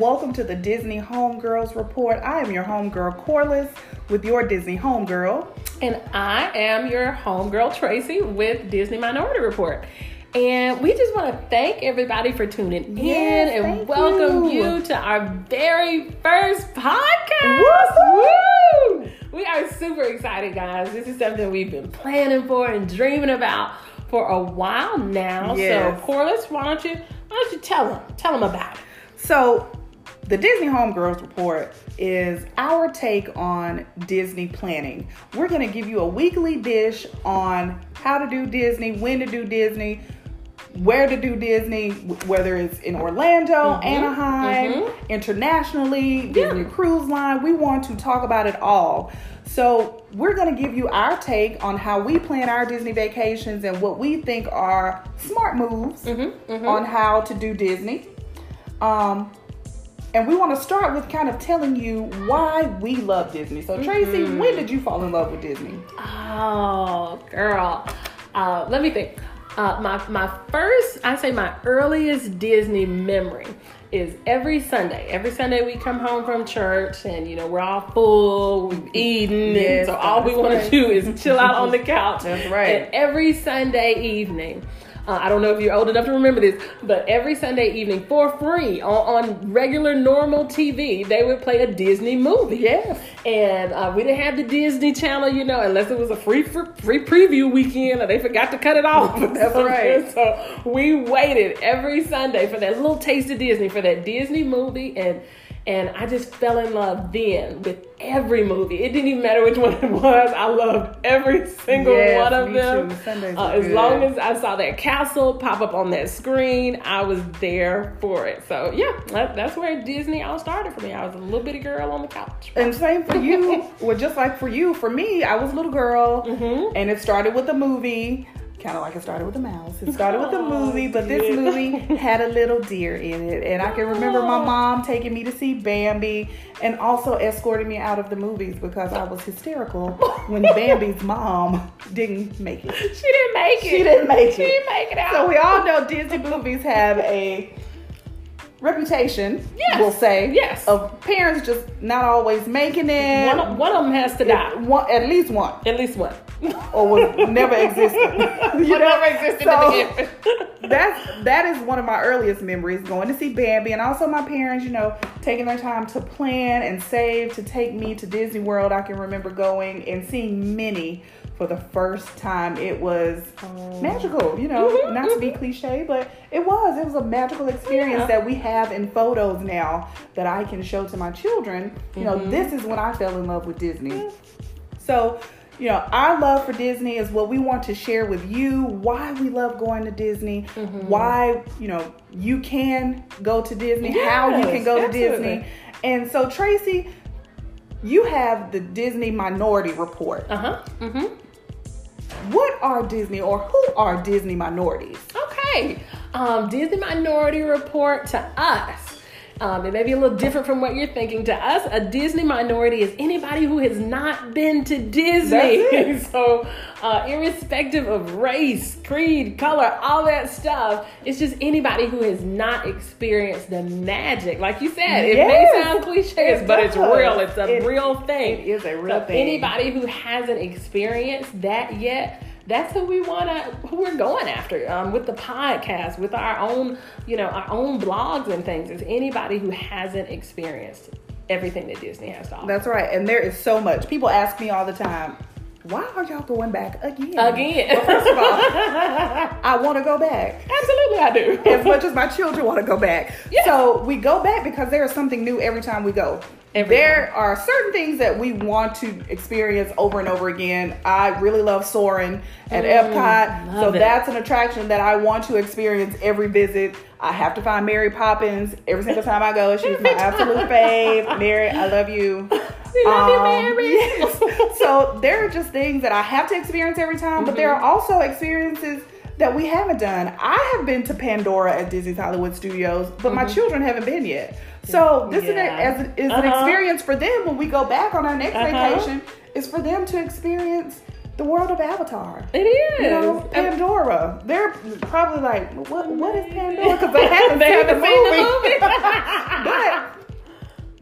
Welcome to the Disney Homegirls Report. I am your homegirl, Corliss, with your Disney Homegirl. And I am your homegirl, Tracy, with Disney Minority Report. And we just want to thank everybody for tuning Yes, in and welcome you. you. to our very first podcast. Woo! We are super excited, guys. This is something we've been planning for and dreaming about for a while now. Yes. So, Corliss, why don't you why don't you tell them tell them about it? So, the Disney Homegirls Report is our take on Disney planning. We're going to give you a weekly dish on how to do Disney, when to do Disney, where to do Disney, whether it's in Orlando, Anaheim, mhm. internationally, Disney Cruise Line. We want to talk about it all. So, we're going to give you our take on how we plan our Disney vacations and what we think are smart moves on how to do Disney. Um, and we want to start with kind of telling you why we love Disney. So, Tracy, when did you fall in love with Disney? Oh, girl. Uh, let me think. Uh, my my first, I say my earliest Disney memory is every Sunday. Every Sunday we come home from church and you know we're all full, we've eaten, Yes, and so all we want right. to do is chill out on the couch. That's right. And every Sunday evening. Uh, I don't know if you're old enough to remember this, but every Sunday evening for free on, on regular normal TV, they would play a Disney movie. Yes. And uh, we didn't have the Disney Channel, you know, unless it was a free free preview weekend, or they forgot to cut it off. That's right. So we waited every Sunday for that little taste of Disney, for that Disney movie, and and I just fell in love then with every movie. It didn't even matter which one it was. I loved every single Yes, one of them. Uh, as long as I saw that castle pop up on that screen, I was there for it. So yeah, that, that's where Disney all started for me. I was a little bitty girl on the couch. And same for you. well, just like for you, for me, I was a little girl, Mm-hmm. and it started with a movie. Kind of like it started with a mouse. It started with a Oh, movie, but this movie had a little deer in it. And I can remember my mom taking me to see Bambi and also escorting me out of the movies because I was hysterical when Bambi's mom didn't make it. She didn't make it. She didn't make it. She didn't make it out. So we all know Disney movies have a reputation, Yes. we'll say, Yes. of parents just not always making it. one, of, one of them has to die. One, at least one, At least one. or was never existed. you One never existed so that's that is one of my earliest memories going to see Bambi, and also my parents, you know, taking their time to plan and save to take me to Disney World. I can remember going and seeing Minnie for the first time. It was magical, you know, Mhm, not to be cliche, but it was. It was a magical experience Yeah. that we have in photos now that I can show to my children. You know, Mhm. this is when I fell in love with Disney. So, you know, our love for Disney is what we want to share with you. Why we love going to Disney. Mm-hmm. Why, you know, you can go to Disney. how you can Yes, go to. Disney. And so, Tracy, you have the Disney Minority Report. Uh huh. Mm-hmm. What are Disney or who are Disney minorities? Okay. Um, Disney Minority Report to us. Um, it may be a little different from what you're thinking. To us, a Disney minority is anybody who has not been to Disney. So, uh, irrespective of race, creed, color, all that stuff, it's just anybody who has not experienced the magic. Like you said, it Yes. may sound cliches, It but it's real. It's a It- real thing. it is a real So thing. Anybody who hasn't experienced that yet, that's who we want to, who we're going after um, with the podcast, with our own, you know, our own blogs and things. Is anybody who hasn't experienced everything that Disney has to offer. That's right. And there is so much. People ask me all the time, why are y'all going back again? Again. Well, first of all, I want to go back. Absolutely, I do. as much as my children want to go back. Yeah. So we go back because there is something new every time we go. Every there are certain things that we want to experience over and over again. I really love soaring at Epcot. So Mm, it. that's an attraction that I want to experience every visit. I have to find Mary Poppins every single time I go. She's my absolute fave. Mary, I love you. We love you, Um, Mary. yes. So there are just things that I have to experience every time, but there are Mm-hmm. also experiences that we haven't done. I have been to Pandora at Disney's Hollywood Studios, but my children haven't been yet. So this Mm-hmm. Yeah. is, a, as, is an Uh-huh. experience for them when we go back on our next Uh-huh. vacation. Is for them to experience the world of Avatar. It is. You know, Pandora. They're probably like, what? What is Pandora? Because they haven't They seen, haven't the, seen the movie. movie. but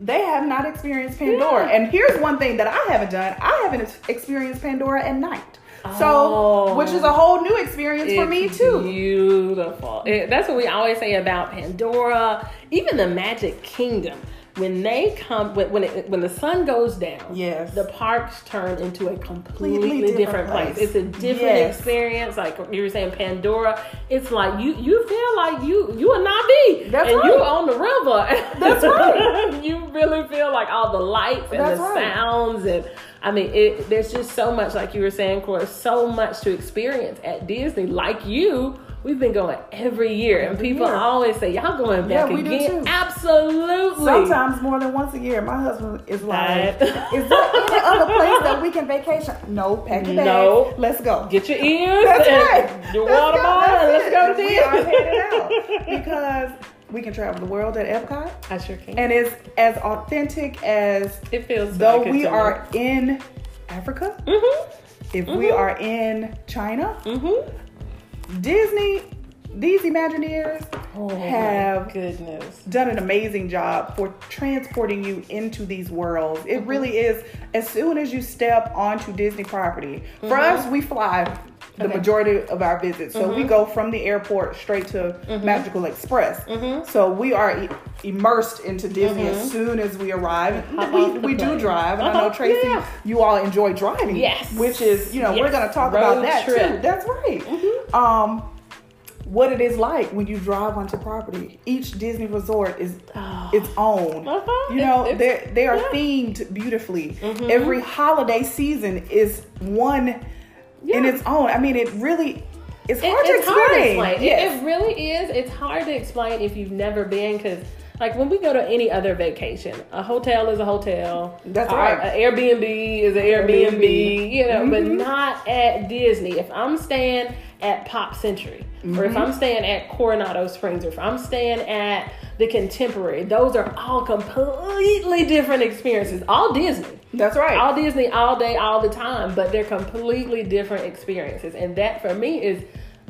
they have not experienced Pandora. Yeah. And here's one thing that I haven't done. I haven't experienced Pandora at night. So, Oh. which is a oh. whole new experience for me too. Beautiful. It- that's what we always say about Pandora, even the Magic Kingdom. When they come, when when, it, when the sun goes down, Yes. the parks turn into a completely, Completely different, place. place. It's a different Yes. experience. Like you were saying, Pandora. It's like you you feel like you you a Navi, That's and right. you on the river. That's right. you really feel like all the lights and That's the right. sounds and I mean, it, there's just so much, like you were saying, Cora, so much to experience at Disney. Like you, we've been going every year, and people year. always say, "Y'all going Yeah, back we do again?" too. Absolutely. Sometimes more than once a year. My husband is like, Right. "Is there any other place that we can vacation?" No, pack your bags. No. let's go. Get your ears That's and right. your Let's water bottle, let's go to it. We are Disney. headed out because we can travel the world at Epcot, I sure can. and it's as authentic as it feels though like we are in Africa. Me. Mhm. If we are in China, Mhm. Disney, these Imagineers Oh have goodness. done an amazing job for transporting you into these worlds. It Mm-hmm. really is. As soon as you step onto Disney property, for us, we fly the Mm-hmm. Okay. majority of our visits. So we go from the airport straight to Mm-hmm. Magical Express. So we are e- immersed into Disney as soon as we arrive. Mm-hmm. We we do drive, and I Uh-huh. know Tracy, Yeah. you all enjoy driving. Yes. which is you know we're going to talk Road about that trip. too. That's right. Um, what it is like when you drive onto property. Each Disney resort is Oh. its own. Uh-huh. You know, they they are yeah. themed beautifully. Mhm. Every holiday season is one in its own. I mean, it really it's It- hard to it's hard to explain. explain. It- It, really is. It's hard to explain if you've never been because. Like when we go to any other vacation, a hotel is a hotel. That's right. An Airbnb is an Airbnb, Airbnb. you know, but Mhm. not at Disney. If I'm staying at Pop Century, or if Mm-hmm. I'm staying at Coronado Springs, or if I'm staying at the Contemporary, those are all completely different experiences. All Disney. That's right. All Disney all day, all the time, but they're completely different experiences. And that for me is,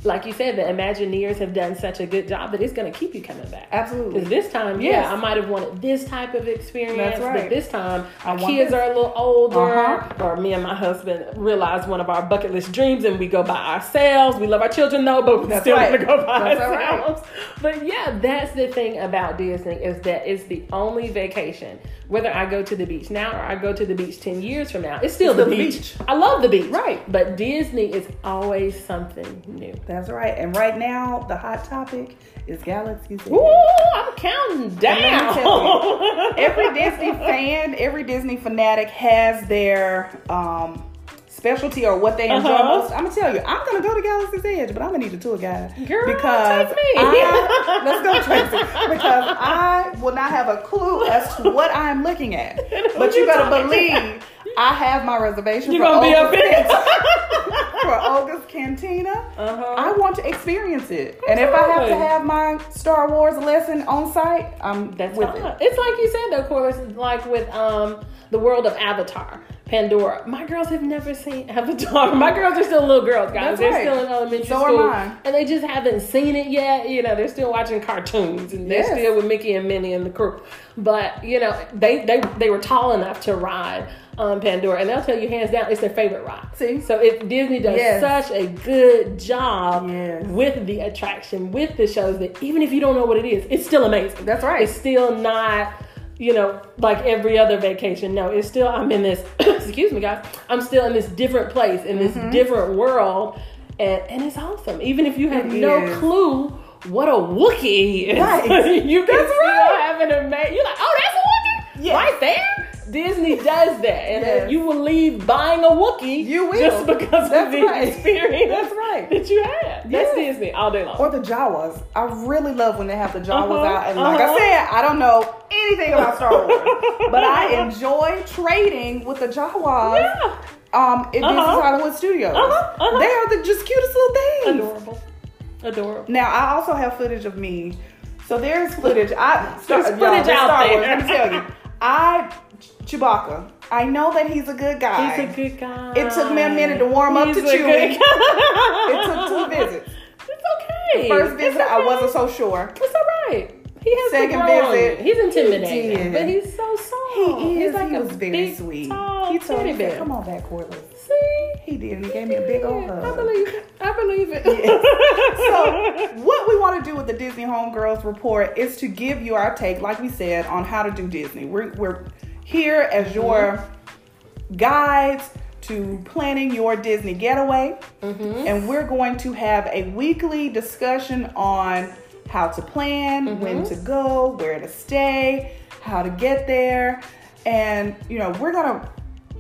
like you said, the Imagineers have done such a good job that it's going to keep you coming back. Absolutely. Because this time, Yes. yeah, I might have wanted this type of experience, right. but this time I our kids this. are a little older, Uh-huh. or me and my husband realize one of our bucket list dreams, and we go by ourselves. We love our children, though, but we That's still right. want to go by That's right. ourselves. But yeah, that's the thing about Disney is that it's the only vacation. Whether I go to the beach now or I go to the beach ten years from now, it's still, It's the, still the beach. beach. I love the beach, Right. But Disney is always something new. That's right. And right now, the hot topic is Galaxy's Edge. Ooh, I'm counting down. tell every Disney fan, every Disney fanatic has their um, specialty or what they enjoy Uh-huh. most. I'm gonna tell you, I'm gonna go to Galaxy's Edge, but I'm gonna need a tour guide Girl, because take me. I, let's go, Tracy, because I will not have a clue as to what I am looking at. But you you better believe I have my reservation You're for gonna be up Oga's Cantina- for Oga's Cantina. Uh-huh. I want to experience it, and if I have to have my Star Wars lesson on site, I'm That's with fine. it. It's like you said, though, of course, like with um the world of Avatar, Pandora. My girls have never seen Avatar. My girls are still little girls, guys. That's they're right. still in elementary So are school, mine. and they just haven't seen it yet. You know, they're still watching cartoons, and they're Yes. still with Mickey and Minnie and the crew. But you know, they they they were tall enough to ride. Um, Pandora, and they'll tell you hands down it's their favorite ride. See? so if Disney does Yes. such a good job Yes. with the attraction, with the shows, that even if you don't know what it is, it's still amazing. That's right. It's still not, you know, like every other vacation. No, it's still, I'm in this, excuse me, guys, I'm still in this different place, in this Mm-hmm. different world. And, and it's awesome. Even if you have It no is. clue what a Wookiee is, Right. you can That's still right. have an amazing, you're like, oh, that's a Wookiee? Yes. Right there? Disney does that. And Yes. you will leave buying a Wookiee You will. just because of the right. experience That's right. that you had. That's Yes. Disney all day long. Or the Jawas. I really love when they have the Jawas Uh-huh, out. And like uh-huh. I said, I don't know anything about Star Wars, but I enjoy trading with the Jawas. yeah. Um, in Uh-huh. Disney Hollywood Studios. Uh-huh, uh-huh. They are the just cutest little things. Adorable. Adorable. Now I also have footage of me. So there's footage. I There's y'all, footage out Star there. Wars, Let me tell you, I Chewbacca. I know that he's a good guy. He's a good guy. It took me a minute to warm up to a Chewie. good guy. It took two visits. It's okay. First visit, It's I wasn't so sure. It's all right. He has Second to grow on visit. He's he intimidating, did. but he's so soft. He He's is. like he a was very big, sweet. Tall he told me, bear. "Come on back, Corliss." See, He did, and he gave me a big old Yeah, I hug. believe it. I believe it. So, what we want to do with the Disney Homegirls report is to give you our take, like we said, on how to do Disney. We're, we're here as mm-hmm. your guides to planning your Disney getaway, mm-hmm. and we're going to have a weekly discussion on how to plan, mm-hmm. when to go, where to stay, how to get there, and you know, we're gonna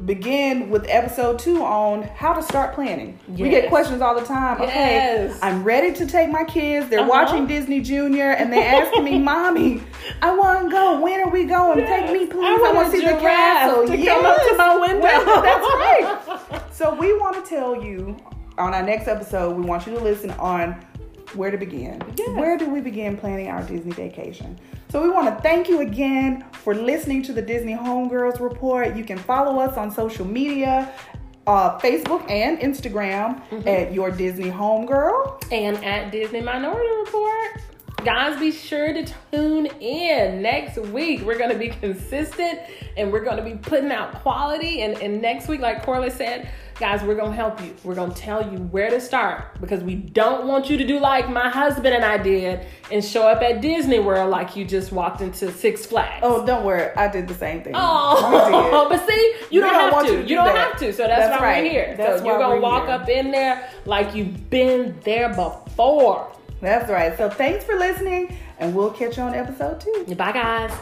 begin with episode two on how to start planning. We get questions all the time. Okay, I'm ready to take my kids. They're Uh-huh. watching Disney Junior, and they asking me, "Mommy, I want to go. When are we going? Take me, please. I, want to see the castle. to come up to my window. Well, that's right. So we want to tell you on our next episode. We want you to listen on where to begin. Yes. Where do we begin planning our Disney vacation? So we want to thank you again for listening to the Disney Homegirls Report. You can follow us on social media. Uh, Facebook and Instagram Mm-hmm. at Your Disney Homegirl. and at Disney Minority Report. Guys, be sure to tune in next week. We're going to be consistent and we're going to be putting out quality. And, and next week, like Corley said, guys, we're going to help you. We're going to tell you where to start because we don't want you to do like my husband and I did and show up at Disney World like you just walked into Six Flags. Oh, don't worry. I did the same thing. Oh, but see, you don't, don't have to. you You, do don't that. have to. So that's, That's why right. we're here. That's so why you're gonna we're walk here. up in there like you've been there before. That's right. So thanks for listening, and we'll catch you on episode two. Bye, guys.